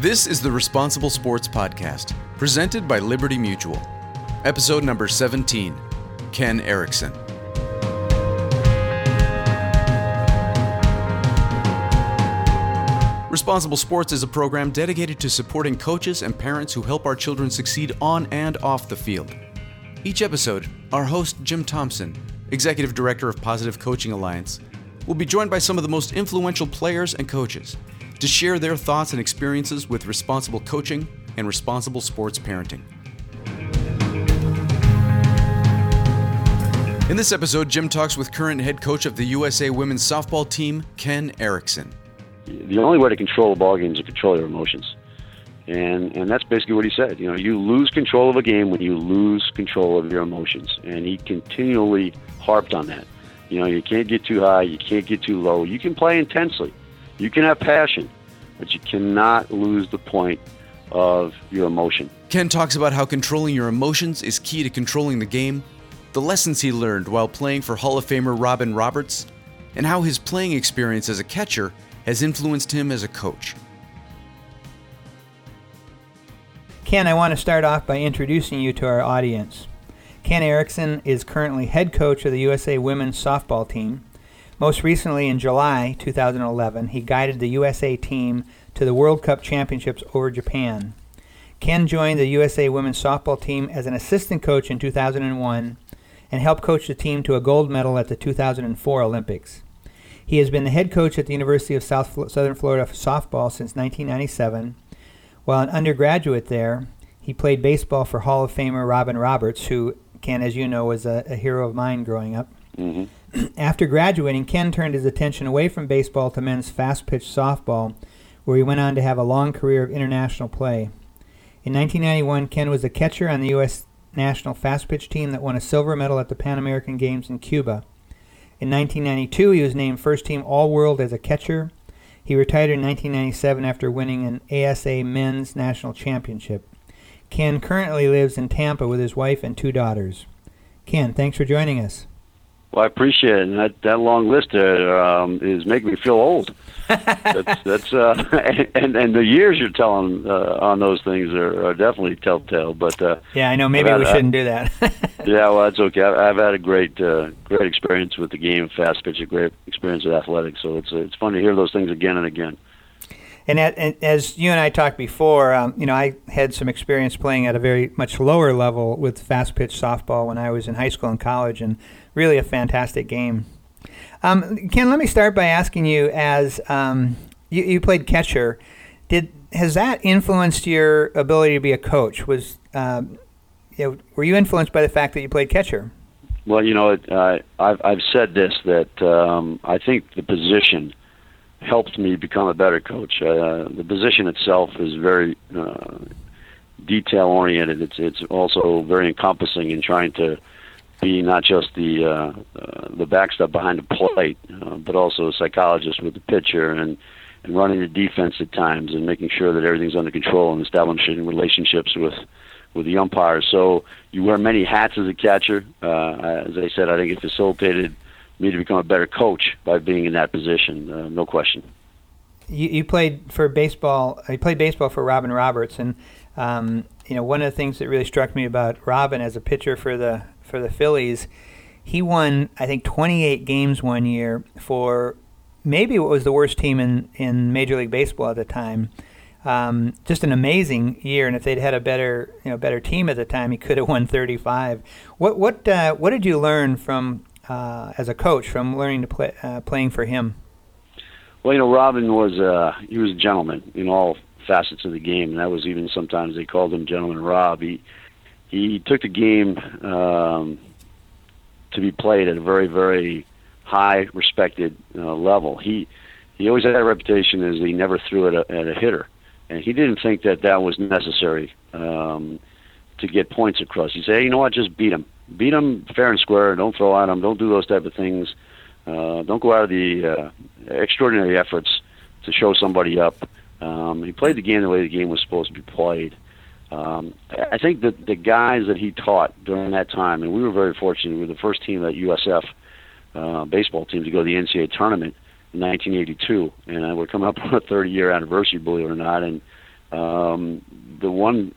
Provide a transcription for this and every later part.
This is the Responsible Sports Podcast, presented by Liberty Mutual. Episode number 17 Ken Eriksen. Responsible Sports is a program dedicated to supporting coaches and parents who help our children succeed on and off the field. Each episode, our host, Jim Thompson, Executive Director of Positive Coaching Alliance, will be joined by some of the most influential players and coaches to share their thoughts and experiences with responsible coaching and responsible sports parenting. In this episode, Jim talks with current head coach of the USA women's softball team, Ken Eriksen. The only way to control a ball game is to control your emotions. And, and that's basically what he said. You know, you lose control of a game when you lose control of your emotions. And he continually harped on that. You know, you can't get too high, you can't get too low. You can play intensely, you can have passion, but you cannot lose the point of your emotion. Ken talks about how controlling your emotions is key to controlling the game, the lessons he learned while playing for Hall of Famer Robin Roberts, and how his playing experience as a catcher has influenced him as a coach. Ken, I want to start off by introducing you to our audience. Ken Eriksen is currently head coach of the USA women's softball team. Most recently, in July 2011, he guided the USA team to the World Cup Championships over Japan. Ken joined the USA women's softball team as an assistant coach in 2001 and helped coach the team to a gold medal at the 2004 Olympics. He has been the head coach at the University of South Southern Florida softball since 1997 while an undergraduate there, he played baseball for Hall of Famer Robin Roberts, who, Ken, as you know, was a, a hero of mine growing up. Mm-hmm. After graduating, Ken turned his attention away from baseball to men's fast pitch softball, where he went on to have a long career of international play. In 1991, Ken was a catcher on the U.S. national fast pitch team that won a silver medal at the Pan American Games in Cuba. In 1992, he was named first team All World as a catcher he retired in 1997 after winning an ASA Men's National Championship. Ken currently lives in Tampa with his wife and two daughters. Ken, thanks for joining us. Well, I appreciate it. And that, that long list there um, is making me feel old. that's that's uh, and and the years you're telling uh, on those things are, are definitely telltale. But uh, yeah, I know maybe we shouldn't do that. yeah, well, that's okay. I've, I've had a great uh, great experience with the game, fast pitch, a great experience with athletics. So it's it's fun to hear those things again and again. And, at, and as you and I talked before, um, you know, I had some experience playing at a very much lower level with fast pitch softball when I was in high school and college, and really a fantastic game. Um, Ken, let me start by asking you, as um, you, you, played catcher, did has that influenced your ability to be a coach? Was um, you know, were you influenced by the fact that you played catcher? Well, you know, uh, I've I've said this that um, I think the position helped me become a better coach. Uh, the position itself is very uh, detail oriented. It's it's also very encompassing in trying to be not just the uh, uh, the backstop behind the plate, uh, but also a psychologist with the pitcher and and running the defense at times and making sure that everything's under control and establishing relationships with with the umpires. So you wear many hats as a catcher. Uh, as I said, I think it facilitated me to become a better coach by being in that position. Uh, no question. You, you played for baseball. You played baseball for Robin Roberts, and um, you know one of the things that really struck me about Robin as a pitcher for the for the Phillies, he won I think 28 games one year for maybe what was the worst team in, in Major League Baseball at the time. Um, just an amazing year, and if they'd had a better you know better team at the time, he could have won 35. What what uh, what did you learn from uh, as a coach from learning to play uh, playing for him? Well, you know, Robin was uh, he was a gentleman in all facets of the game, and that was even sometimes they called him Gentleman Rob. He he took the game um, to be played at a very, very high, respected uh, level. He he always had a reputation as he never threw at a, at a hitter, and he didn't think that that was necessary um, to get points across. He said, hey, you know what, just beat him, beat him fair and square. Don't throw at him. Don't do those type of things. Uh, don't go out of the uh, extraordinary efforts to show somebody up. Um, he played the game the way the game was supposed to be played. Um, I think that the guys that he taught during that time, and we were very fortunate. We were the first team at USF uh, baseball team to go to the NCAA tournament in 1982, and uh, we're coming up on a 30-year anniversary, believe it or not. And um, the one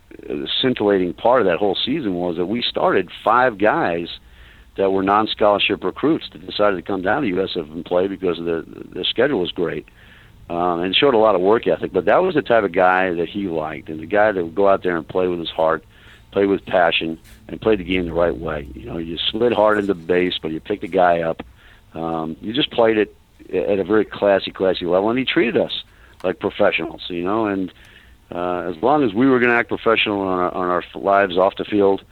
scintillating part of that whole season was that we started five guys that were non-scholarship recruits that decided to come down to USF and play because the the schedule was great um, and showed a lot of work ethic. But that was the type of guy that he liked, and the guy that would go out there and play with his heart, play with passion, and play the game the right way. You know, you slid hard into base, but you picked the guy up. Um, you just played it at a very classy, classy level, and he treated us like professionals. You know, and uh, as long as we were going to act professional on our, on our lives off the field,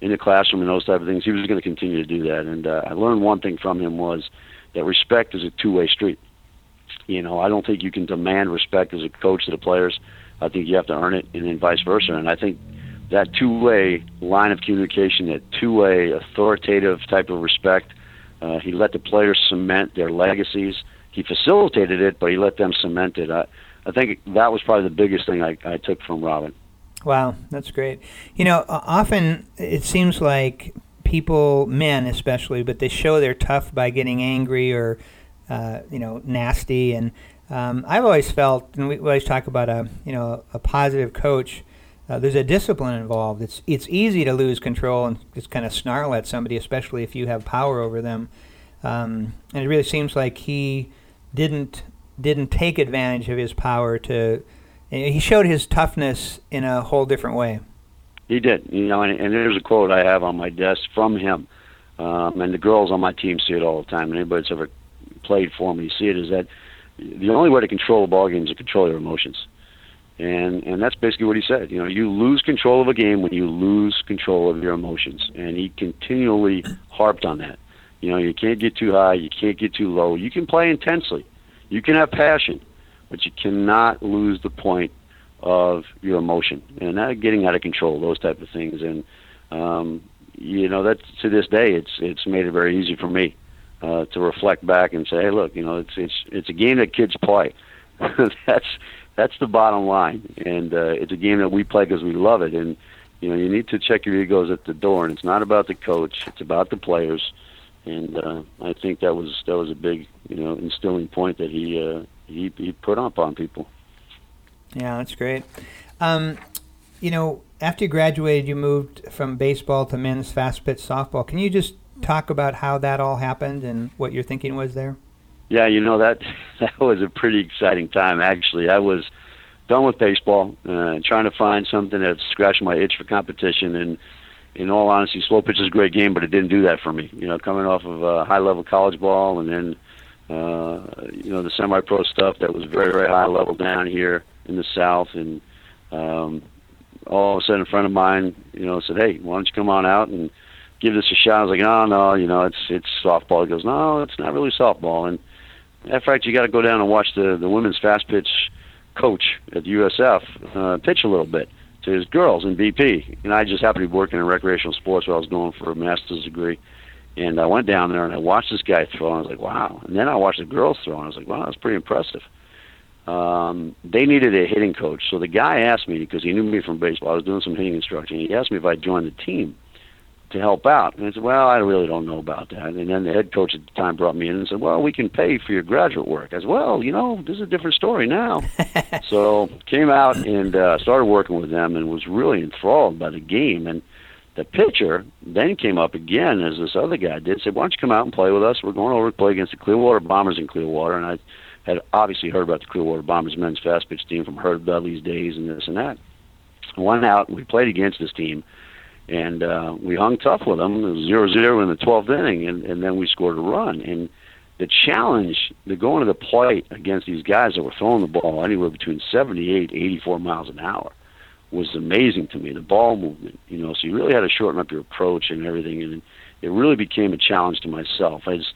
in the classroom, and those type of things, he was going to continue to do that. And uh, I learned one thing from him was that respect is a two-way street. You know, I don't think you can demand respect as a coach to the players. I think you have to earn it, and then vice versa. And I think that two-way line of communication, that two-way authoritative type of respect, uh, he let the players cement their legacies. He facilitated it, but he let them cement it. I, I think that was probably the biggest thing I, I took from Robin. Wow, that's great. You know, often it seems like people, men especially, but they show they're tough by getting angry or, uh, you know, nasty. And um, I've always felt, and we always talk about a, you know, a positive coach. Uh, there's a discipline involved. It's it's easy to lose control and just kind of snarl at somebody, especially if you have power over them. Um, and it really seems like he didn't didn't take advantage of his power to he showed his toughness in a whole different way. He did, you know, and, and there's a quote I have on my desk from him, um, and the girls on my team see it all the time. And anybody that's ever played for me see it is that the only way to control a ball game is to control your emotions, and and that's basically what he said. You know, you lose control of a game when you lose control of your emotions, and he continually harped on that. You know, you can't get too high, you can't get too low. You can play intensely, you can have passion, but you cannot lose the point of your emotion and not getting out of control, those type of things. And um, you know that to this day, it's it's made it very easy for me uh, to reflect back and say, hey, look, you know, it's it's it's a game that kids play. that's that's the bottom line, and uh, it's a game that we play because we love it. And you know, you need to check your egos at the door, and it's not about the coach; it's about the players. And uh, I think that was that was a big, you know, instilling point that he uh, he he put up on people. Yeah, that's great. Um, you know, after you graduated, you moved from baseball to men's fast pitch softball. Can you just talk about how that all happened and what your thinking was there? Yeah, you know that that was a pretty exciting time. Actually, I was done with baseball, uh, trying to find something that scratched my itch for competition. And in all honesty, slow pitch is a great game, but it didn't do that for me. You know, coming off of uh, high level college ball and then uh, you know, the semi-pro stuff that was very, very high level down here in the South. And um, all of a sudden, a friend of mine, you know, said, "Hey, why don't you come on out and give this a shot?" I was like, "Oh no, you know, it's it's softball." He goes, "No, it's not really softball." And in fact, you got to go down and watch the the women's fast pitch coach at the USF uh, pitch a little bit to his girls in BP. And I just happened to be working in recreational sports where I was going for a master's degree. And I went down there and I watched this guy throw, and I was like, wow. And then I watched the girls throw, and I was like, wow, that's pretty impressive. Um, they needed a hitting coach. So the guy asked me, because he knew me from baseball, I was doing some hitting instruction. He asked me if I'd join the team to help out. And I said, well, I really don't know about that. And then the head coach at the time brought me in and said, well, we can pay for your graduate work. I said, well, you know, this is a different story now. so came out and uh, started working with them and was really enthralled by the game. And the pitcher then came up again as this other guy did. Said, "Why don't you come out and play with us? We're going over to play against the Clearwater Bombers in Clearwater." And I had obviously heard about the Clearwater Bombers men's fast pitch team from Herb Dudley's days and this and that. Went out and we played against this team, and uh, we hung tough with them. It was zero zero in the twelfth inning, and, and then we scored a run. And the challenge to go into the plate against these guys that were throwing the ball anywhere between 78 84 miles an hour was amazing to me. The ball movement, you know, so you really had to shorten up your approach and everything, and it really became a challenge to myself. As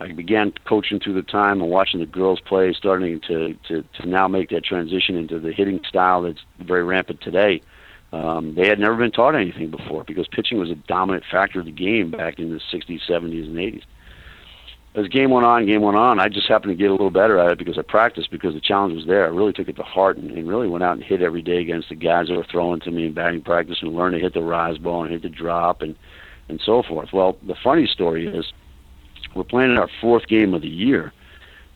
I began coaching through the time and watching the girls play, starting to to to now make that transition into the hitting style that's very rampant today. Um, they had never been taught anything before because pitching was a dominant factor of the game back in the 60s, 70s, and 80s as game went on, game went on, I just happened to get a little better at it because I practiced because the challenge was there. I really took it to heart and, and really went out and hit every day against the guys that were throwing to me in batting practice and learned to hit the rise ball and hit the drop and and so forth. Well, the funny story is we're playing in our fourth game of the year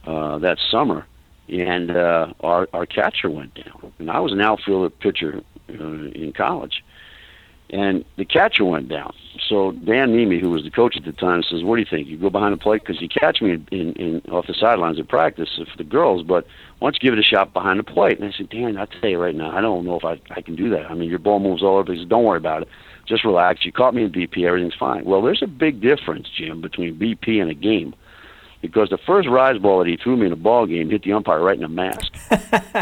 uh, that summer, and uh, our our catcher went down. And I was an outfielder pitcher uh, in college, and the catcher went down. So Dan Nemi, who was the coach at the time, says, "What do you think? You go behind the plate because you catch me in, in, off the sidelines at practice for the girls, but why don't you give it a shot behind the plate?" And I said, "Dan, I tell you right now, I don't know if I I can do that. I mean, your ball moves all over. He said, "Don't worry about it. Just relax. You caught me in BP. Everything's fine." Well, there's a big difference, Jim, between BP and a game because the first rise ball that he threw me in a ball game hit the umpire right in the mask.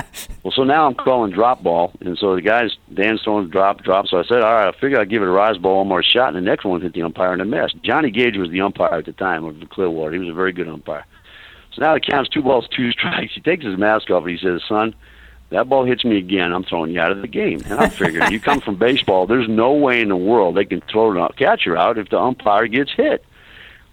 well, so now I'm calling drop ball, and so the guys Dan's throwing drop drop. So I said, all right, I figure I'd give it a rise ball one more shot, and the next one hit the umpire in the mask. Johnny Gage was the umpire at the time of the Clearwater. He was a very good umpire. So now the count's two balls, two strikes. He takes his mask off and he says, son. That ball hits me again. I'm throwing you out of the game. And I'm figuring, you come from baseball. There's no way in the world they can throw a catcher out if the umpire gets hit.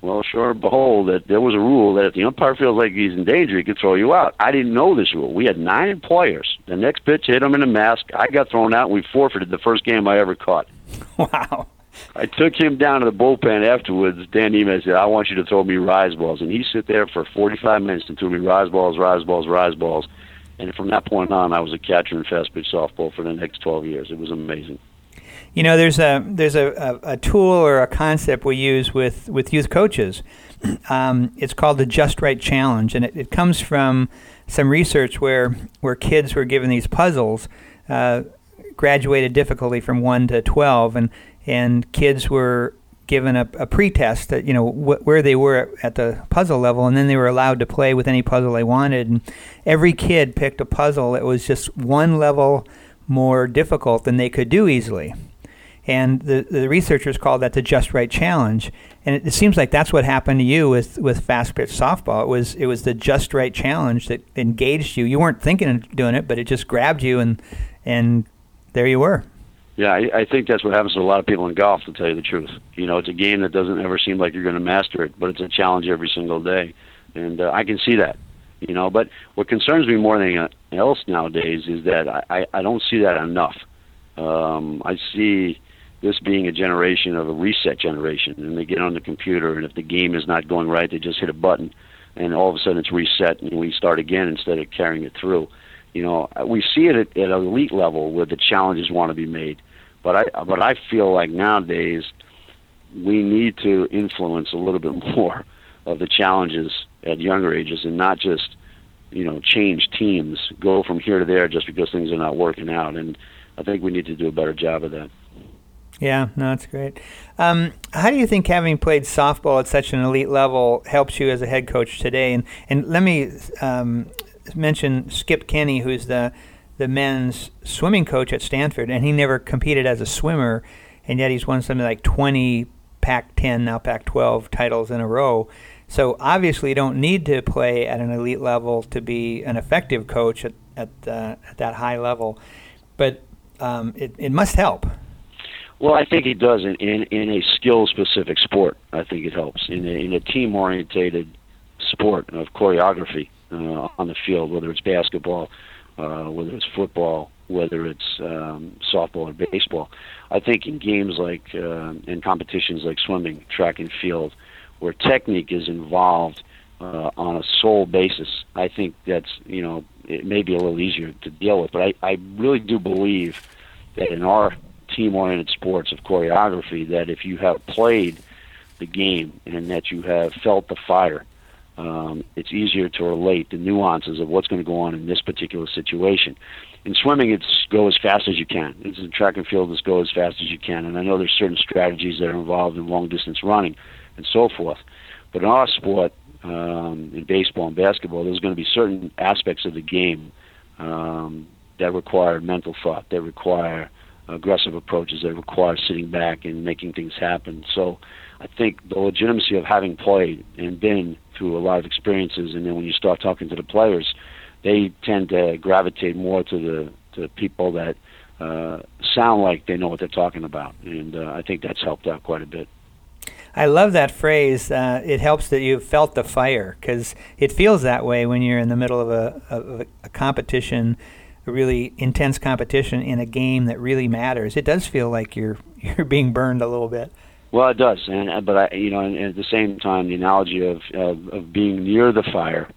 Well, sure and behold, that there was a rule that if the umpire feels like he's in danger, he could throw you out. I didn't know this rule. We had nine players. The next pitch hit him in the mask. I got thrown out, and we forfeited the first game I ever caught. Wow. I took him down to the bullpen afterwards. Dan Neiman said, I want you to throw me rise balls. And he sit there for 45 minutes and threw me rise balls, rise balls, rise balls. And from that point on, I was a catcher in fast pitch softball for the next 12 years. It was amazing. You know, there's a there's a, a, a tool or a concept we use with, with youth coaches. Um, it's called the Just Right Challenge, and it, it comes from some research where where kids were given these puzzles, uh, graduated difficulty from one to twelve, and and kids were given a, a pretest that you know wh- where they were at the puzzle level, and then they were allowed to play with any puzzle they wanted. And every kid picked a puzzle that was just one level more difficult than they could do easily and the, the researchers called that the just right challenge. And it, it, seems like that's what happened to you with, with fast pitch softball. It was it was the just right challenge that engaged you. You weren't thinking of doing it, but it just grabbed you, and and there you were. Yeah, I, I think that's what happens to a lot of people in golf. To tell you the truth, you know, it's a game that doesn't ever seem like you're going to master it, but it's a challenge every single day, and uh, I can see that. You know, but what concerns me more than anything else nowadays is that I, I, I don't see that enough. Um, I see this being a generation of a reset generation, and they get on the computer, and if the game is not going right, they just hit a button, and all of a sudden it's reset, and we start again instead of carrying it through. You know, we see it at, at an elite level where the challenges want to be made, but I but I feel like nowadays we need to influence a little bit more of the challenges at younger ages, and not just you know change teams, go from here to there just because things are not working out, and I think we need to do a better job of that. Yeah, no, that's great. Um, how do you think having played softball at such an elite level helps you as a head coach today? And and let me um, mention Skip Kenney, who's the the men's swimming coach at Stanford, and he never competed as a swimmer, and yet he's won something like 20 Pac-10, now Pac-12 titles in a row. So obviously, you don't need to play at an elite level to be an effective coach at at, uh, at that high level, but um, it it must help. Well, I think it does in in, in a skill specific sport. I think it helps in a, in a team orientated sport of choreography uh, on the field, whether it's basketball, uh, whether it's football, whether it's um, softball or baseball. I think in games like uh, in competitions like swimming, track and field, where technique is involved uh, on a sole basis, I think that's you know it may be a little easier to deal with. But I, I really do believe that in our team-oriented sports of choreography that if you have played the game and that you have felt the fire, um, it's easier to relate the nuances of what's going to go on in this particular situation. In swimming, it's go as fast as you can. In track and field, it's go as fast as you can. And I know there's certain strategies that are involved in long distance running and so forth. But in our sport, um, in baseball and basketball, there's going to be certain aspects of the game um, that require mental thought, that require aggressive approaches that require sitting back and making things happen. So I think the legitimacy of having played and been through a lot of experiences, and then when you start talking to the players, they tend to gravitate more to the to people that uh, sound like they know what they're talking about, and uh, I think that's helped out quite a bit. I love that phrase. Uh, it helps that you've felt the fire because it feels that way when you're in the middle of a, of a competition really intense competition in a game that really matters, it does feel like you're you're being burned a little bit. Well, it does, and uh, but I, you know, and at the same time, the analogy of of, of being near the fire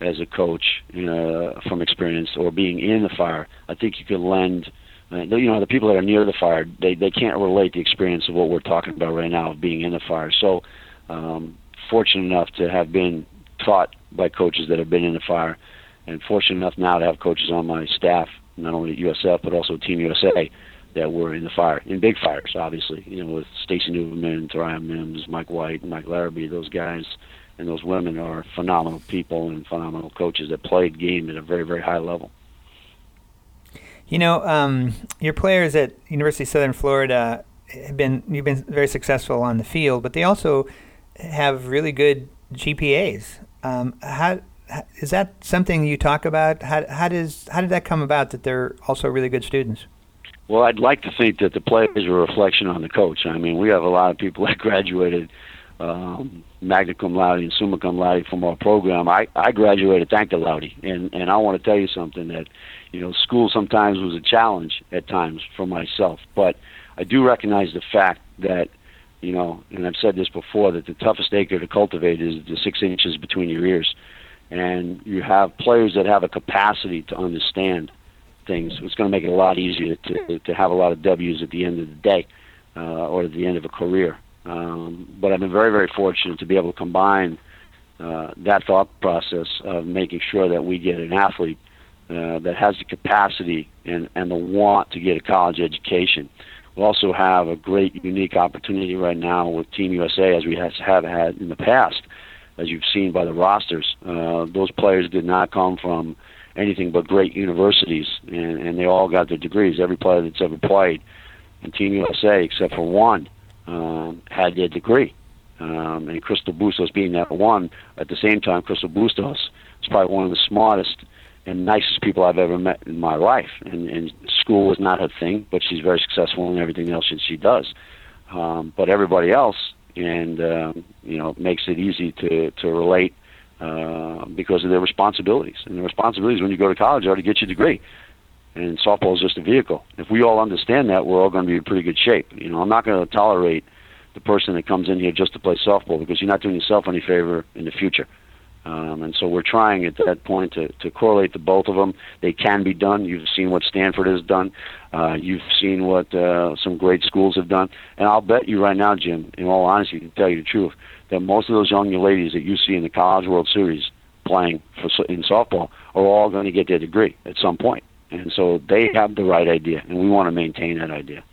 as a coach uh, from experience or being in the fire. I think you can lend. Uh, you know, the people that are near the fire, they they can't relate the experience of what we're talking about right now of being in the fire. So, um, fortunate enough to have been taught by coaches that have been in the fire, and fortunate enough now to have coaches on my staff, not only at USF but also Team USA, that were in the fire, in big fires, obviously. You know, with Stacey Nuveman, Tairia Mims, Mike White, Mike Larrabee, those guys and those women are phenomenal people and phenomenal coaches that played game at a very, very high level. You know, um, your players at University of Southern Florida have been you've been very successful on the field, but they also have really good GPAs. Um, how is that something you talk about? How, how does how did that come about that they're also really good students? Well, I'd like to think that the players are a reflection on the coach. I mean, we have a lot of people that graduated um, magna cum laude and summa cum laude from our program. I, I graduated thank the laude, and and I want to tell you something that you know school sometimes was a challenge at times for myself, but I do recognize the fact that you know, and I've said this before that the toughest acre to cultivate is the six inches between your ears, and you have players that have a capacity to understand things. It's going to make it a lot easier to to have a lot of W's at the end of the day, uh, or at the end of a career. Um, but I've been very, very fortunate to be able to combine uh, that thought process of making sure that we get an athlete uh, that has the capacity and, and the want to get a college education. We also have a great, unique opportunity right now with Team USA, as we have had in the past, as you've seen by the rosters. Uh, those players did not come from anything but great universities, and, and they all got their degrees. Every player that's ever played in Team USA, except for one, um, had their degree. Um, and Crystal Bustos being that one, at the same time, Crystal Bustos is probably one of the smartest and nicest people I've ever met in my life. And, and school was not her thing, but she's very successful in everything else that she does. Um, but everybody else, and um, you know, makes it easy to to relate uh, because of their responsibilities. And the responsibilities when you go to college are to get your degree and softball is just a vehicle. If we all understand that, we're all going to be in pretty good shape. You know, I'm not going to tolerate the person that comes in here just to play softball because you're not doing yourself any favor in the future. Um, and so we're trying at that point to, to correlate the both of them. They can be done. You've seen what Stanford has done. Uh, you've seen what uh, some great schools have done. And I'll bet you right now, Jim, in all honesty, to tell you the truth, that most of those young ladies that you see in the College World Series playing for, in softball are all going to get their degree at some point. point and so they have the right idea, and we want to maintain that idea.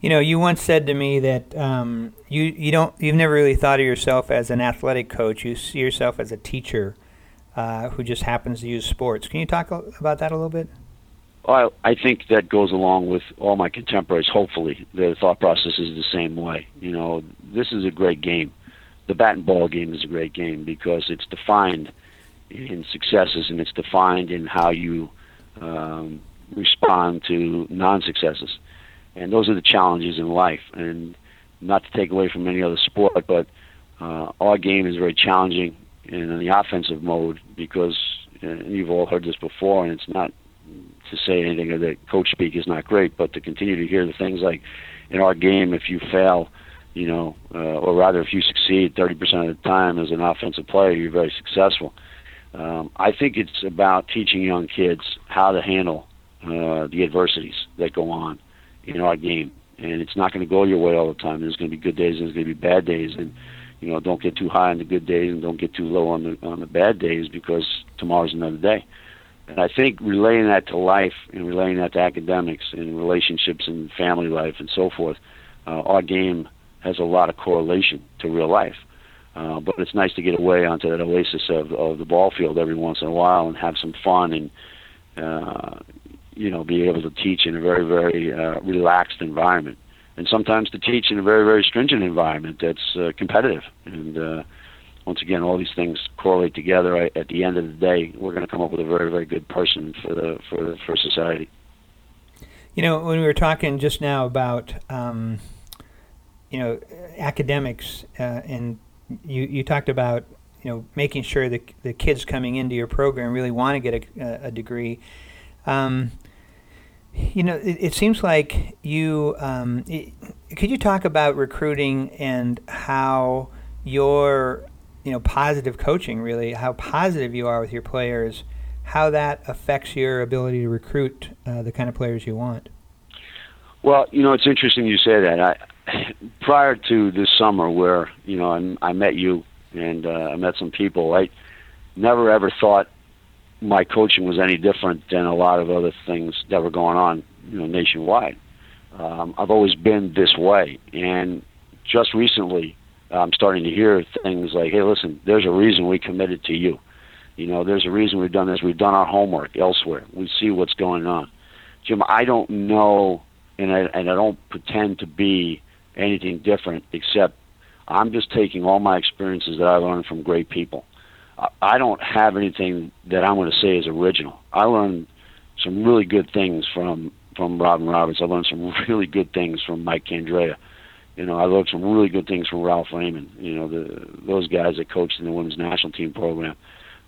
You know, you once said to me that um, you you don't you've never really thought of yourself as an athletic coach. You see yourself as a teacher uh, who just happens to use sports. Can you talk about that a little bit? Well, I think that goes along with all my contemporaries. Hopefully, their thought process is the same way. You know, this is a great game. The bat and ball game is a great game because it's defined in successes and it's defined in how you um, respond to non-successes, and those are the challenges in life. And not to take away from any other sport, but uh, our game is very challenging in the offensive mode because you've all heard this before, and it's not to say anything that coach speak is not great, but to continue to hear the things like in our game, if you fail, you know, uh, or rather if you succeed 30% of the time as an offensive player, you're very successful. Um, I think it's about teaching young kids how to handle uh, the adversities that go on in our game. And it's not going to go your way all the time. There's going to be good days and there's going to be bad days. And you know, don't get too high on the good days and don't get too low on the on the bad days because tomorrow's another day. And I think relaying that to life and relaying that to academics and relationships and family life and so forth, uh, our game has a lot of correlation to real life. Uh, but it's nice to get away onto that oasis of, of the ball field every once in a while and have some fun and uh, you know be able to teach in a very very uh, relaxed environment. And sometimes to teach in a very very stringent environment that's uh, competitive. And uh, once again all these things correlate together. I, at the end of the day we're going to come up with a very very good person for the for for society. You know when we were talking just now about um, you know academics uh, and you you talked about you know making sure that the kids coming into your program really want to get a, a degree. Um, you know, it, it, seems like you. Um, it, could you talk about recruiting and how your you know positive coaching really how positive you are with your players how that affects your ability to recruit uh, the kind of players you want well you know it's interesting you say that I, prior to this summer where you know I, I met you and uh, I met some people I never ever thought my coaching was any different than a lot of other things that were going on you know nationwide um, I've always been this way and just recently I'm starting to hear things like, "Hey, listen, there's a reason we committed to you. You know, there's a reason we've done this. We've done our homework elsewhere. We see what's going on." Jim, I don't know, and I and I don't pretend to be anything different, except I'm just taking all my experiences that I learned from great people. I don't have anything that I'm going to say is original. I learned some really good things from from Robin Roberts. I learned some really good things from Mike Candrea you know, I learned some really good things from Ralph Raymond. You know, the those guys that coached in the women's national team program.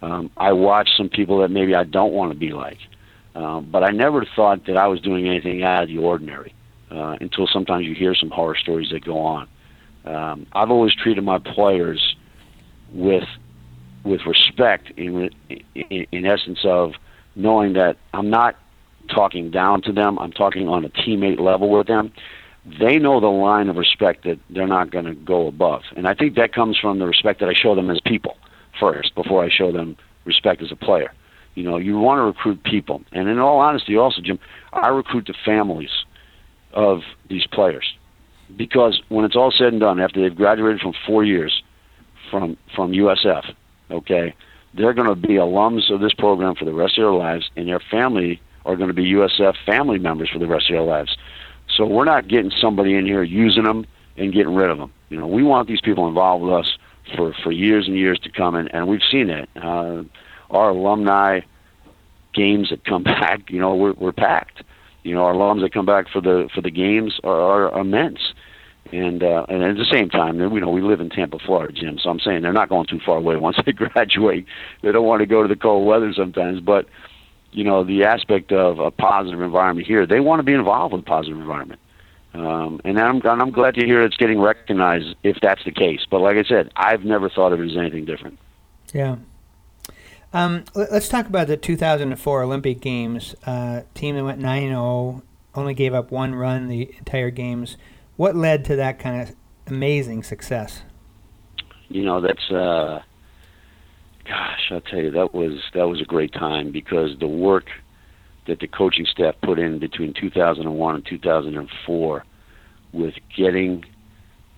Um, I watched some people that maybe I don't want to be like, um, but I never thought that I was doing anything out of the ordinary uh, until sometimes you hear some horror stories that go on. Um, I've always treated my players with with respect, in, in in essence of knowing that I'm not talking down to them. I'm talking on a teammate level with them they know the line of respect that they're not going to go above. And I think that comes from the respect that I show them as people first before I show them respect as a player. You know, you want to recruit people. And in all honesty, also, Jim, I recruit the families of these players. Because when it's all said and done, after they've graduated from four years from, from USF, okay, they're going to be alums of this program for the rest of their lives, and their family are going to be USF family members for the rest of their lives. So we're not getting somebody in here using them and getting rid of them. You know, we want these people involved with us for for years and years to come, and, and we've seen it. Uh, our alumni games that come back, you know, we're, we're packed. You know, our alums that come back for the for the games are, are immense. And uh, and at the same time, you know, we live in Tampa, Florida, Jim. So I'm saying they're not going too far away once they graduate. They don't want to go to the cold weather sometimes, but you know, the aspect of a positive environment here. They want to be involved with a positive environment. Um, and I'm, and I'm glad to hear it's getting recognized if that's the case. But like I said, I've never thought of it as anything different. Yeah. Um, let's talk about the 2004 Olympic Games. Uh, team that went 9 0, only gave up one run the entire games. What led to that kind of amazing success? You know, that's uh, gosh, I'll tell you that was that was a great time because the work that the coaching staff put in between 2001 and 2004 with getting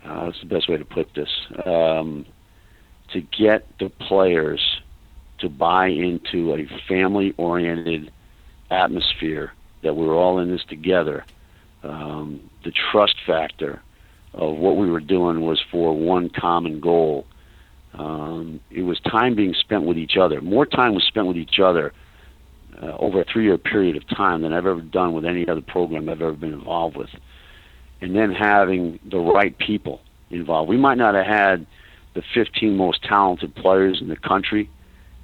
uh, that's the best way to put this um, to get the players to buy into a family-oriented atmosphere that we're all in this together. Um, the trust factor of what we were doing was for one common goal um, it was time being spent with each other. More time was spent with each other uh, over a three-year period of time than I've ever done with any other program I've ever been involved with. And then having the right people involved. We might not have had the 15 most talented players in the country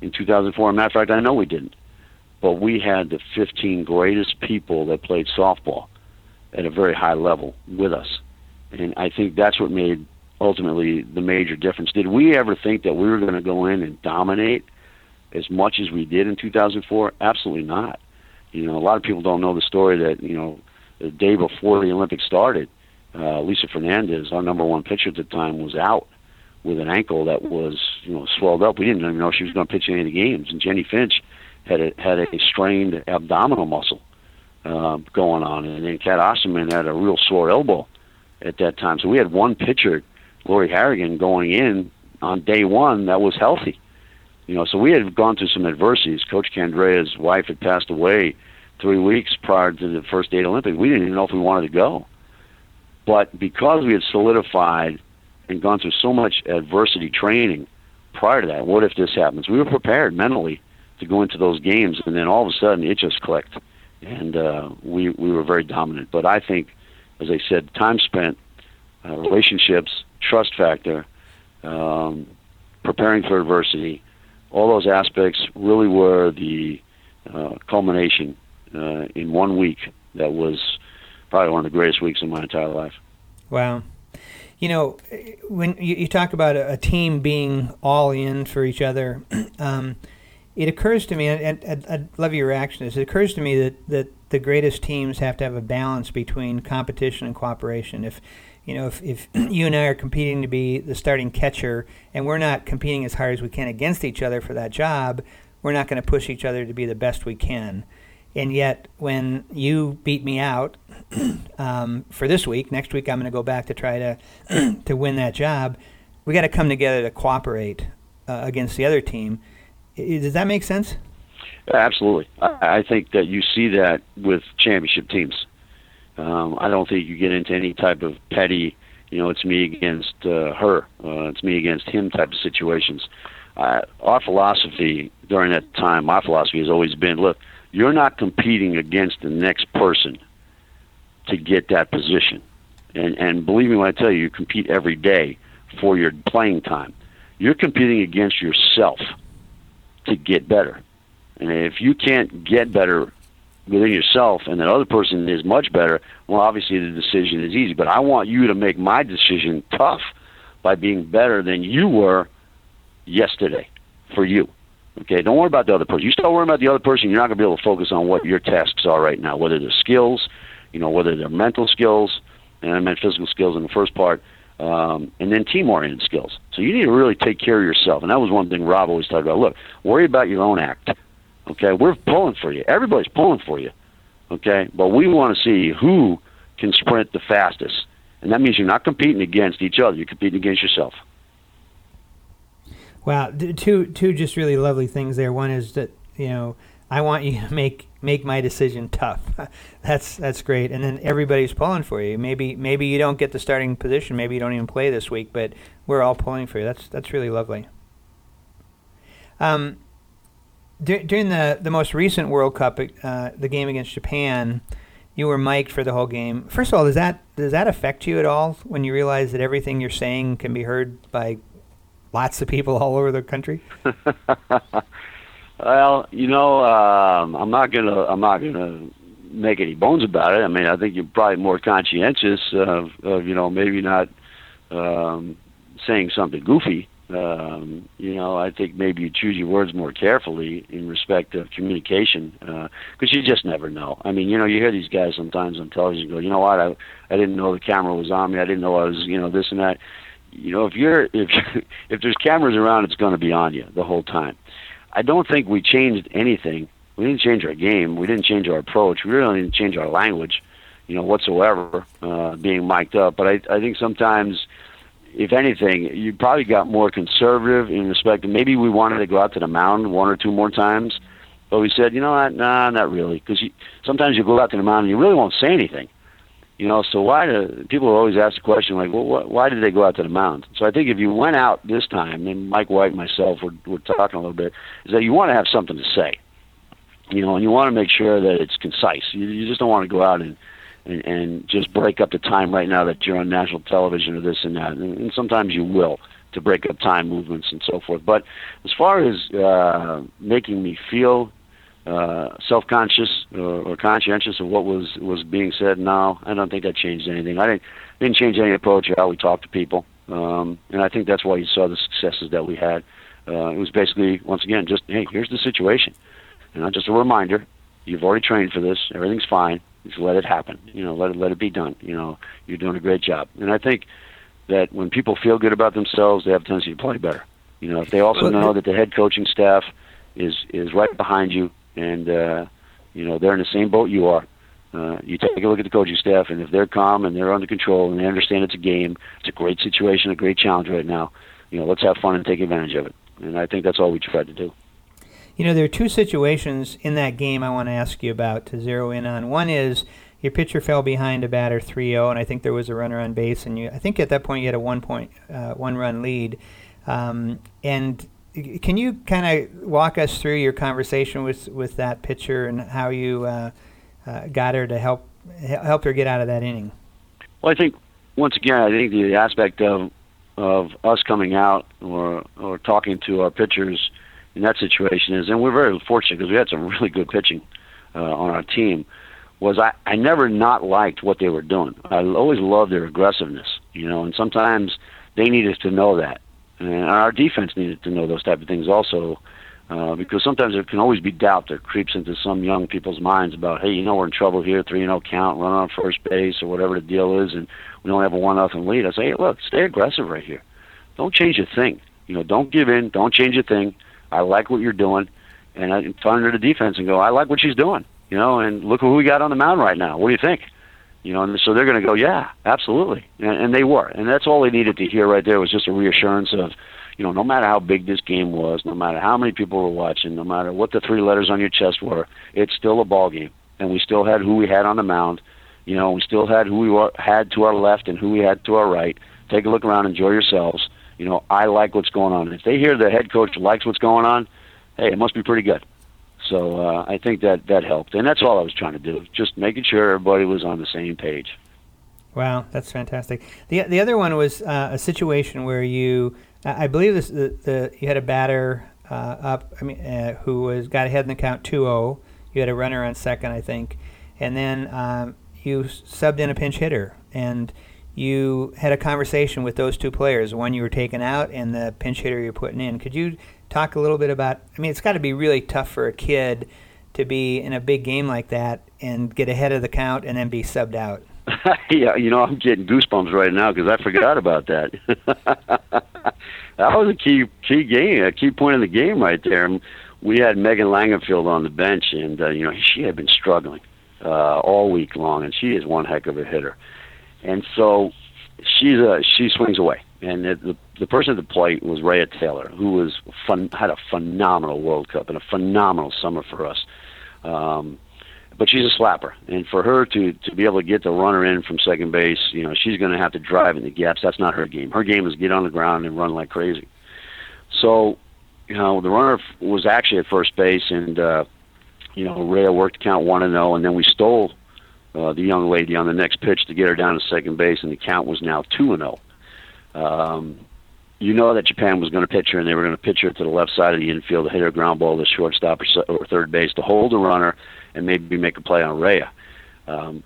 in 2004. As a matter of fact, I know we didn't. But we had the 15 greatest people that played softball at a very high level with us. And I think that's what made ultimately the major difference. Did we ever think that we were going to go in and dominate as much as we did in 2004? Absolutely not. You know, a lot of people don't know the story that you know the day before the Olympics started, uh, Lisa Fernandez, our number one pitcher at the time, was out with an ankle that was you know swelled up. We didn't even know she was going to pitch any of the games. And Jennie Finch had a, had a strained abdominal muscle uh, going on, and then Cat Osterman had a real sore elbow at that time. So we had one pitcher Lori Harrigan going in on day one that was healthy. You know, so we had gone through some adversities. Coach Candrea's wife had passed away three weeks prior to the first date Olympic. We didn't even know if we wanted to go. But because we had solidified and gone through so much adversity training prior to that, what if this happens? We were prepared mentally to go into those games, and then all of a sudden it just clicked, and uh, we we were very dominant. But I think, as I said, time spent, uh, relationships, trust factor, um, preparing for adversity, all those aspects really were the uh, culmination uh, in one week that was probably one of the greatest weeks in my entire life. Wow. You know, when you, you talk about a, a, team being all in for each other, um, it occurs to me, and, and I'd love your reaction this. It occurs to me that, that the greatest teams have to have a balance between competition and cooperation. If you know, if, if you and I are competing to be the starting catcher and we're not competing as hard as we can against each other for that job, we're not going to push each other to be the best we can. And yet, when you beat me out um, for this week, next week I'm going to go back to try to to win that job. We got to come together to cooperate uh, against the other team. Does that make sense? Absolutely. I, I think that you see that with championship teams. Um, I don't think you get into any type of petty, you know, it's me against uh, her, uh, it's me against him type of situations. Uh, our philosophy during that time, my philosophy has always been look, you're not competing against the next person to get that position. And, and believe me when I tell you, you compete every day for your playing time. You're competing against yourself to get better. And if you can't get better within yourself and that other person is much better, well, obviously the decision is easy. But I want you to make my decision tough by being better than you were yesterday for you. Okay, don't worry about the other person. You start worrying about the other person, you're not going to be able to focus on what your tasks are right now, whether they're skills, you know, whether they're mental skills, and I meant physical skills in the first part, um, and then team-oriented skills. So you need to really take care of yourself, and that was one thing Rob always talked about. Look, worry about your own act. Okay, we're pulling for you. Everybody's pulling for you. Okay, but we want to see who can sprint the fastest, and that means you're not competing against each other. You're competing against yourself. Wow, two two just really lovely things there. One is that you know I want you to make make my decision tough. that's that's great. And then everybody's pulling for you. Maybe maybe you don't get the starting position. Maybe you don't even play this week, but we're all pulling for you. That's that's really lovely. Um, during the the most recent World Cup, uh, the game against Japan, you were mic'd for the whole game. First of all, does that does that affect you at all when you realize that everything you're saying can be heard by lots of people all over the country? well, you know, um, I'm not gonna I'm not gonna make any bones about it. I mean, I think you're probably more conscientious of, of you know maybe not um, saying something goofy. Um, you know, I think maybe you choose your words more carefully in respect of communication because uh, you just never know. I mean, you know, you hear these guys sometimes on television go, you know what, I I didn't know the camera was on me. I didn't know I was, you know, this and that you know, if you're if if there's cameras around, it's going to be on you the whole time. I don't think we changed anything. We didn't change our game. We didn't change our approach. We really didn't change our language, you know, whatsoever, uh, being mic'd up. But I I think sometimes, if anything, you probably got more conservative in respect. To maybe we wanted to go out to the mound one or two more times, but we said, you know what, nah, not really, because sometimes you go out to the mound and you really won't say anything you know, so why do people always ask the question like, well, wh- why did they go out to the mound? So I think if you went out this time, and Mike White and myself were, were talking a little bit, is that you want to have something to say, you know, and you want to make sure that it's concise. You, you just don't want to go out and, and and just break up the time right now that you're on national television or this and that, and, and sometimes you will to break up time movements and so forth. But as far as uh, making me feel uh, self-conscious or, or conscientious of what was was being said. Now, I don't think that changed anything. I didn't didn't change any approach how we talk to people, um, and I think that's why you saw the successes that we had. Uh, it was basically once again just hey, here's the situation, and not just a reminder. You've already trained for this. Everything's fine. Just let it happen. You know, let it let it be done. You know, you're doing a great job, and I think that when people feel good about themselves, they have a tendency to play better. You know, if they also know that the head coaching staff is is right behind you and uh, you know they're in the same boat you are. Uh, you take a look at the coaching staff, and if they're calm and they're under control and they understand it's a game, it's a great situation, a great challenge right now. You know, let's have fun and take advantage of it. And I think that's all we tried to do. You know, there are two situations in that game I want to ask you about to zero in on. One is your pitcher fell behind a batter 3-0, and I think there was a runner on base, and you I think at that point you had a one point uh, one run lead. Um, and can you kind of walk us through your conversation with, with that pitcher and how you uh, uh, got her to help help her get out of that inning? Well, I think once again, I think the aspect of of us coming out or or talking to our pitchers in that situation is, and we're very fortunate because we had some really good pitching uh, on our team. Was I, I never not liked what they were doing. I always loved their aggressiveness. You know, and sometimes they needed to know that, and our defense needed to know those type of things also. Uh, because sometimes there can always be doubt that creeps into some young people's minds about, hey, you know, we're in trouble here, three and zero oh count, run on first base or whatever the deal is, and we don't have a one nothing lead. I say, hey, look, stay aggressive right here. Don't change a thing. You know, don't give in. Don't change a thing. I like what you're doing, and I turn to the defense and go, I like what she's doing. You know, and look who we got on the mound right now. What do you think? You know, and so they're going to go, yeah, absolutely, and, and they were, and that's all they needed to hear right there was just a reassurance of, you know, no matter how big this game was, no matter how many people were watching, no matter what the three letters on your chest were, it's still a ball game, and we still had who we had on the mound. You know, we still had who we were, had to our left and who we had to our right. Take a look around, enjoy yourselves. You know, I like what's going on. If they hear the head coach likes what's going on, hey, it must be pretty good. So uh, I think that that helped, and that's all I was trying to do, just making sure everybody was on the same page. Wow, that's fantastic. the The other one was uh, a situation where you, I believe this, the, the you had a batter uh, up, I mean, uh, who was got ahead in the count 2-0. You had a runner on second, I think, and then um, you subbed in a pinch hitter, and you had a conversation with those two players, one you were taking out and the pinch hitter you're putting in. Could you talk a little bit about? I mean, it's got to be really tough for a kid to be in a big game like that and get ahead of the count and then be subbed out. yeah, you know, I'm getting goosebumps right now because I forgot about that. that was a key key game, a key point in the game right there. We had Megan Langenfeld on the bench, and uh, you know she had been struggling uh, all week long, and she is one heck of a hitter. And so she's a she swings away, and the the person at the plate was Rhea Taylor, who was fun, had a phenomenal World Cup and a phenomenal summer for us. Um, but she's a slapper, and for her to to be able to get the runner in from second base, you know, she's going to have to drive in the gaps. That's not her game. Her game is get on the ground and run like crazy. So, you know, the runner was actually at first base, and uh, you know, Rhea worked count one and zero, and then we stole uh, the young lady on the next pitch to get her down to second base, and the count was now two and zero. Um, you know that Japan was going to pitch her, and they were going to pitch her to the left side of the infield to hit her ground ball to shortstop or, or third base to hold the runner and maybe make a play on Rhea. Um,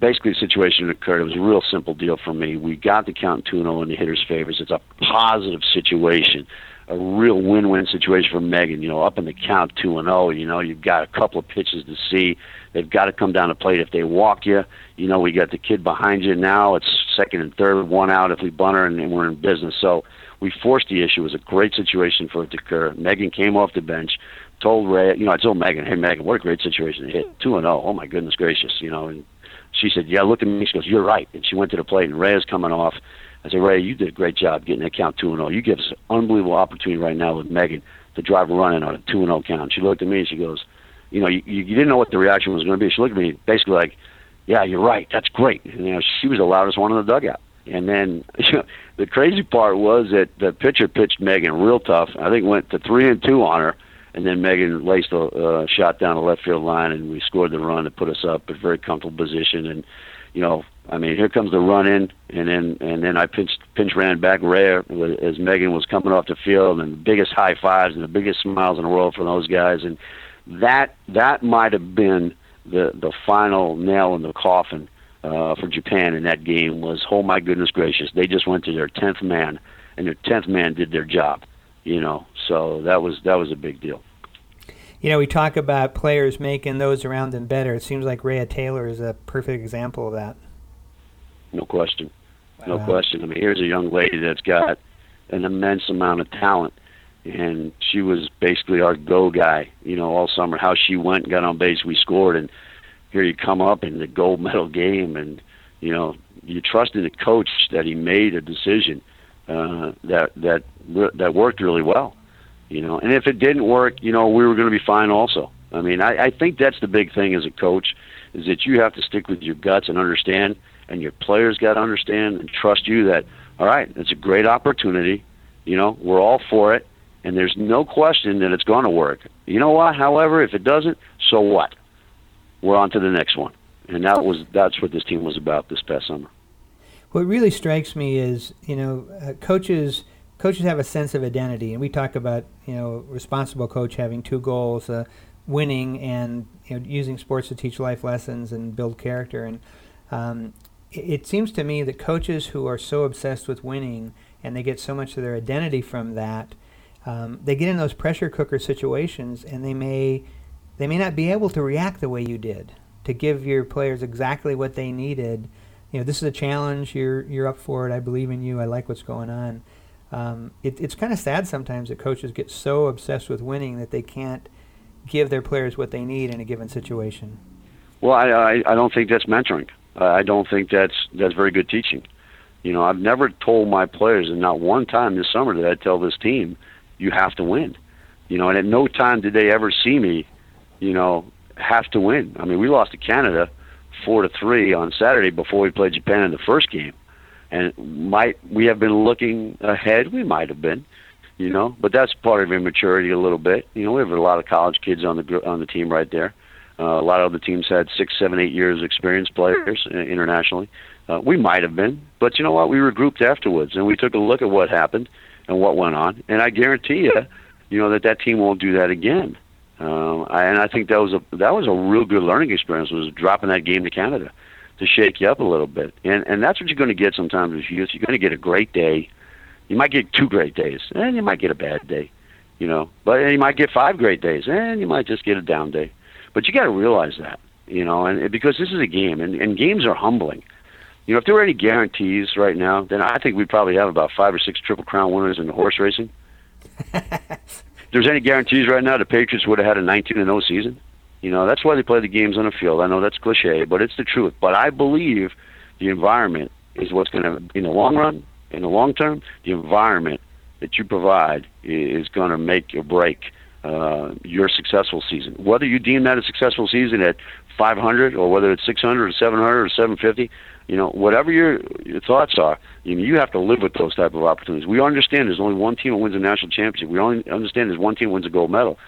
basically, the situation occurred. It was a real simple deal for me. We got the count 2 0 in the hitter's favors. It's a positive situation, a real win win situation for Megan. You know, up in the count 2 and 0, you know, you've got a couple of pitches to see. They've got to come down to plate. If they walk you, you know, we got the kid behind you now. It's second and third, one out if we bunter, and, we're in business. So we forced the issue. It was a great situation for it to occur. Megan came off the bench, told Ray, you know, I told Megan, hey, Megan, what a great situation to hit. 2 and 0. Oh, my goodness gracious, you know. And she said, yeah, look at me. She goes, you're right. And she went to the plate, and Ray is coming off. I said, Ray, you did a great job getting that count 2 and 0. You give us an unbelievable opportunity right now with Megan to drive a run on a 2 and 0 count. She looked at me and she goes, you know, you, you didn't know what the reaction was going to be. She looked at me basically like, yeah, you're right. That's great. And, you know, she was the loudest one in the dugout. And then you know, the crazy part was that the pitcher pitched Megan real tough. I think went to three and two on her, and then Megan laced a uh, shot down the left field line, and we scored the run to put us up a very comfortable position. And you know, I mean, here comes the run in, and then and then I pinch pinch ran back Rhea as Megan was coming off the field, and the biggest high fives and the biggest smiles in the world from those guys. And that that might have been the the final nail in the coffin uh, for Japan in that game was, oh my goodness gracious, they just went to their tenth man, and their tenth man did their job, you know. So that was that was a big deal. You know, we talk about players making those around them better. It seems like Rhea Taylor is a perfect example of that. No question, no wow. question. I mean, here's a young lady that's got an immense amount of talent, and she was basically our go guy, you know, all summer. How she went, got on base, we scored, and here you come up in the gold medal game, and you know you trust in the coach that he made a decision uh, that that that worked really well. You know, and if it didn't work, you know we were going to be fine also. I mean, I, I think that's the big thing as a coach is that you have to stick with your guts and understand, and your players got to understand and trust you that all right, it's a great opportunity. You know, we're all for it, and there's no question that it's going to work. You know what? However, if it doesn't, so what? we're on to the next one. And that was that's what this team was about this past summer. What really strikes me is, you know, uh, coaches coaches have a sense of identity, and we talk about, you know, responsible coach having two goals: uh, winning and you know, using sports to teach life lessons and build character. And um, it seems to me that coaches who are so obsessed with winning and they get so much of their identity from that, um, they get in those pressure cooker situations and they may they may not be able to react the way you did to give your players exactly what they needed. You know, this is a challenge. You're you're up for it. I believe in you. I like what's going on. Um, it, it's kind of sad sometimes that coaches get so obsessed with winning that they can't give their players what they need in a given situation. Well, I I, I don't think that's mentoring. I don't think that's that's very good teaching. You know, I've never told my players, and not one time this summer did I tell this team, you have to win. You know, and at no time did they ever see me, you know, have to win. I mean, we lost to Canada four to three on Saturday before we played Japan in the first game, and might we have been looking ahead? We might have been, you know, but that's part of immaturity a little bit. You know, we have a lot of college kids on the on the team right there. Uh, a lot of other teams had six, seven, eight years experience players uh, internationally. Uh, we might have been, but you know what? We regrouped afterwards and we took a look at what happened and what went on. And I guarantee you, you know that that team won't do that again. Um, I, and I think that was a that was a real good learning experience. Was dropping that game to Canada to shake you up a little bit. And and that's what you're going to get sometimes with youth. You're going to get a great day. You might get two great days, and you might get a bad day. You know, but you might get five great days, and you might just get a down day. But you got to realize that, you know, and because this is a game, and, and games are humbling. You know, if there were any guarantees right now, then I think we'd probably have about five or six Triple Crown winners in the horse racing. if there's any guarantees right now, the Patriots would have had a 19 and 0 season. You know, that's why they play the games on the field. I know that's cliche, but it's the truth. But I believe the environment is what's going to, in the long run, in the long term, the environment that you provide is going to make or break uh, your successful season. Whether you deem that a successful season at 500 or whether it's 600 or 700 or 750, you know, whatever your your thoughts are, you know, you have to live with those type of opportunities. We understand there's only one team that wins a national championship. We only understand there's one team wins a gold medal.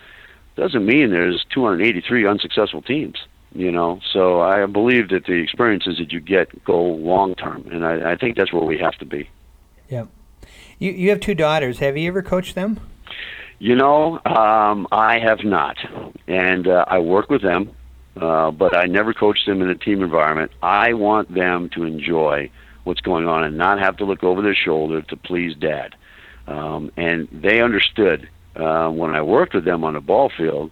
Doesn't mean there's 283 unsuccessful teams. You know, so I believe that the experiences that you get go long term, and I, I think that's where we have to be. Yeah. You you have two daughters. Have you ever coached them? You know, um, I have not, and uh, I work with them, uh, but I never coach them in a team environment. I want them to enjoy what's going on and not have to look over their shoulder to please dad. Um, and they understood uh, when I worked with them on the ball field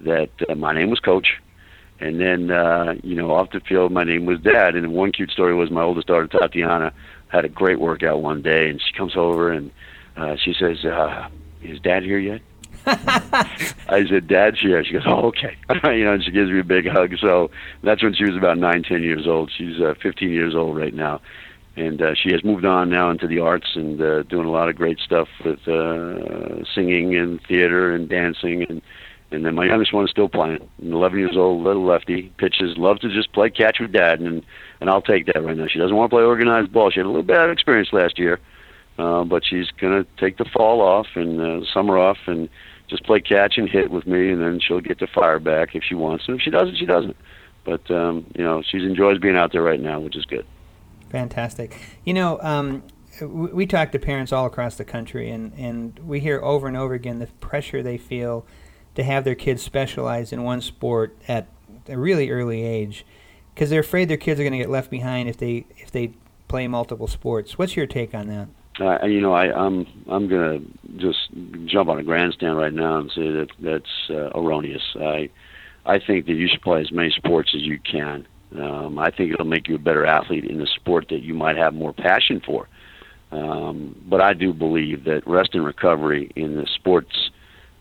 that uh, my name was Coach, and then uh, you know off the field my name was Dad. And one cute story was my oldest daughter Tatiana had a great workout one day, and she comes over and uh, she says. Uh, is dad here yet? I said, Dad's here. She goes, Oh, okay. you know, and she gives me a big hug. So that's when she was about nine, ten years old. She's uh, 15 years old right now. And uh, she has moved on now into the arts and uh, doing a lot of great stuff with uh, singing and theater and dancing. And, and then my youngest one is still playing. 11 years old, little lefty, pitches, loves to just play catch with dad. And, and I'll take that right now. She doesn't want to play organized ball. She had a little bad experience last year uh, but she's going to take the fall off and uh, summer off and just play catch and hit with me, and then she'll get the fire back if she wants. And if she doesn't, she doesn't. But um, you know, she enjoys being out there right now, which is good. Fantastic. You know, um, we talk to parents all across the country, and, and we hear over and over again the pressure they feel to have their kids specialize in one sport at a really early age because they're afraid their kids are going to get left behind if they if they play multiple sports. What's your take on that? Uh, you know, I, I'm I'm gonna just jump on a grandstand right now and say that that's uh, erroneous. I I think that you should play as many sports as you can. Um, I think it'll make you a better athlete in the sport that you might have more passion for. Um, but I do believe that rest and recovery in the sports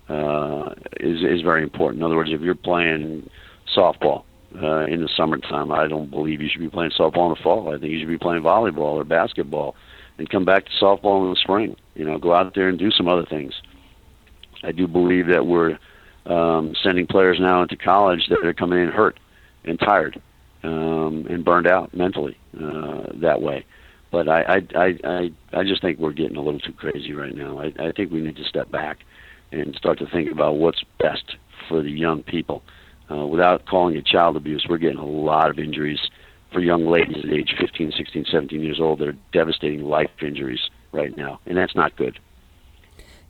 uh, is is very important. In other words, if you're playing softball uh, in the summertime, I don't believe you should be playing softball in the fall. I think you should be playing volleyball or basketball and come back to softball in the spring. You know, go out there and do some other things. I do believe that we're um, sending players now into college that are coming in hurt and tired um, and burned out mentally uh, that way. But I, I, I, I, just think we're getting a little too crazy right now. I, I think we need to step back and start to think about what's best for the young people. Uh, without calling it child abuse, we're getting a lot of injuries for young ladies at age 15, 16, 17 years old that are devastating life injuries right now, and that's not good.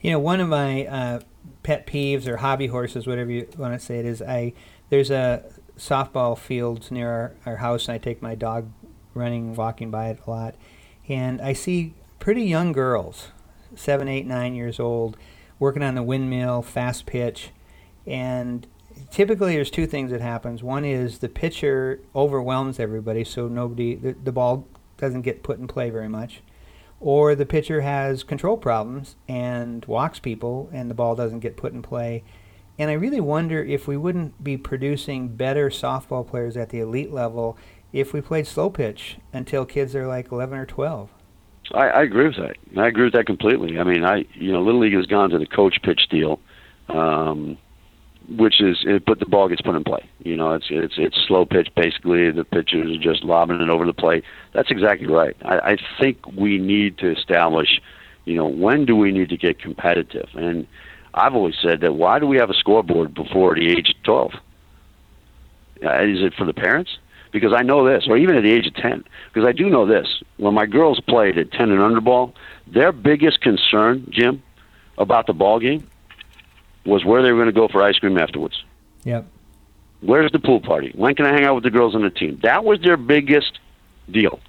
You know, one of my uh, pet peeves or hobby horses, whatever you want to say it is, I there's a softball field near our, our house, and I take my dog running, walking by it a lot, and I see pretty young girls, seven, eight, nine years old, working on the windmill, fast pitch, and typically there's two things that happens. One is the pitcher overwhelms everybody, so nobody the, the ball doesn't get put in play very much, or the pitcher has control problems and walks people, and the ball doesn't get put in play. And I really wonder if we wouldn't be producing better softball players at the elite level if we played slow pitch until kids are like 11 or 12. I, I agree with that. I agree with that completely. I mean, I you know, Little League has gone to the coach pitch deal. Um, which is it, but the ball gets put in play. You know, it's it's it's slow pitch basically. The pitchers are just lobbing it over the plate. That's exactly right. I, I think we need to establish, you know, when do we need to get competitive? And I've always said that why do we have a scoreboard before the age of twelve? Uh, is it for the parents? Because I know this, or even at the age of ten. Because I do know this. When my girls played at ten and under ball, their biggest concern, Jim, about the ball game was where they were going to go for ice cream afterwards. Yep. Where's the pool party? When can I hang out with the girls on the team? That was their biggest deal.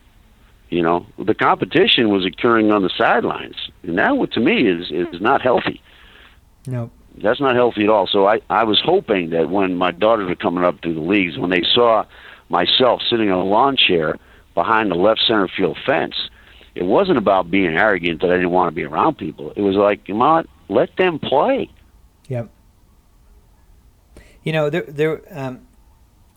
You know, the competition was occurring on the sidelines, and that, to me, is is not healthy. No. That's not healthy at all. So I I was hoping that when my daughters were coming up through the leagues, when they saw myself sitting on a lawn chair behind the left center field fence, it wasn't about being arrogant that I didn't want to be around people. It was like, come on, let them play. You know, there there um,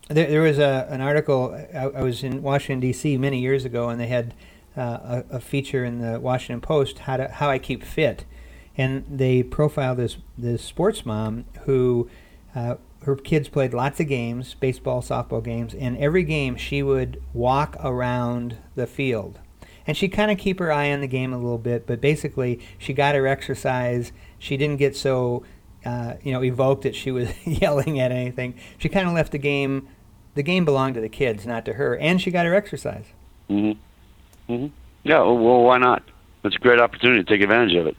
there, there was a an article. I, I was in Washington D.C. many years ago, and they had uh, a, a, feature in the Washington Post how to how I keep fit, and they profiled this this sports mom who. Uh, her kids played lots of games, baseball, softball games, and every game she would walk around the field. And she'd kind of keep her eye on the game a little bit, but basically she got her exercise. She didn't get so uh, you know, evoked that she was yelling at anything. She kind of left the game. The game belonged to the kids, not to her, and she got her exercise. Mhm. Mhm. Yeah. Well, why not? It's a great opportunity to take advantage of it.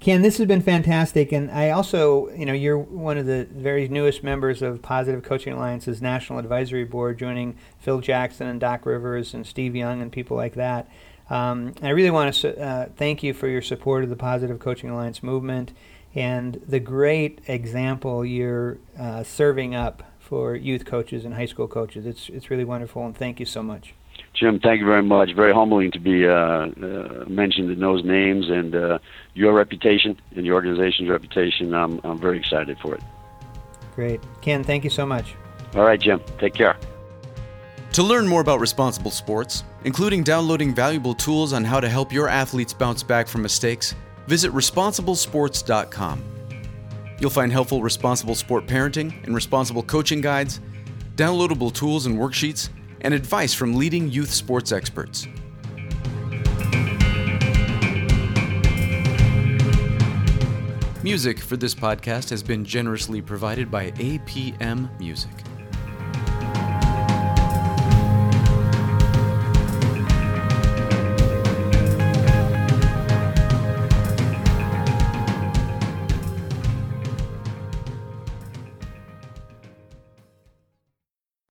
Ken, this has been fantastic, and I also, you know, you're one of the very newest members of Positive Coaching Alliance's National Advisory Board, joining Phil Jackson and Doc Rivers and Steve Young and people like that. Um, I really want to uh, thank you for your support of the Positive Coaching Alliance movement and the great example you're uh, serving up for youth coaches and high school coaches. It's it's really wonderful, and thank you so much. Jim, thank you very much. Very humbling to be uh, uh, mentioned in those names and uh, your reputation and your organization's reputation. I'm, I'm very excited for it. Great. Ken, thank you so much. All right, Jim. Take care. To learn more about responsible sports, including downloading valuable tools on how to help your athletes bounce back from mistakes, visit responsiblesports.com. You'll find helpful responsible sport parenting and responsible coaching guides, downloadable tools and worksheets, and advice from leading youth sports experts. Music for this podcast has been generously provided by APM Music.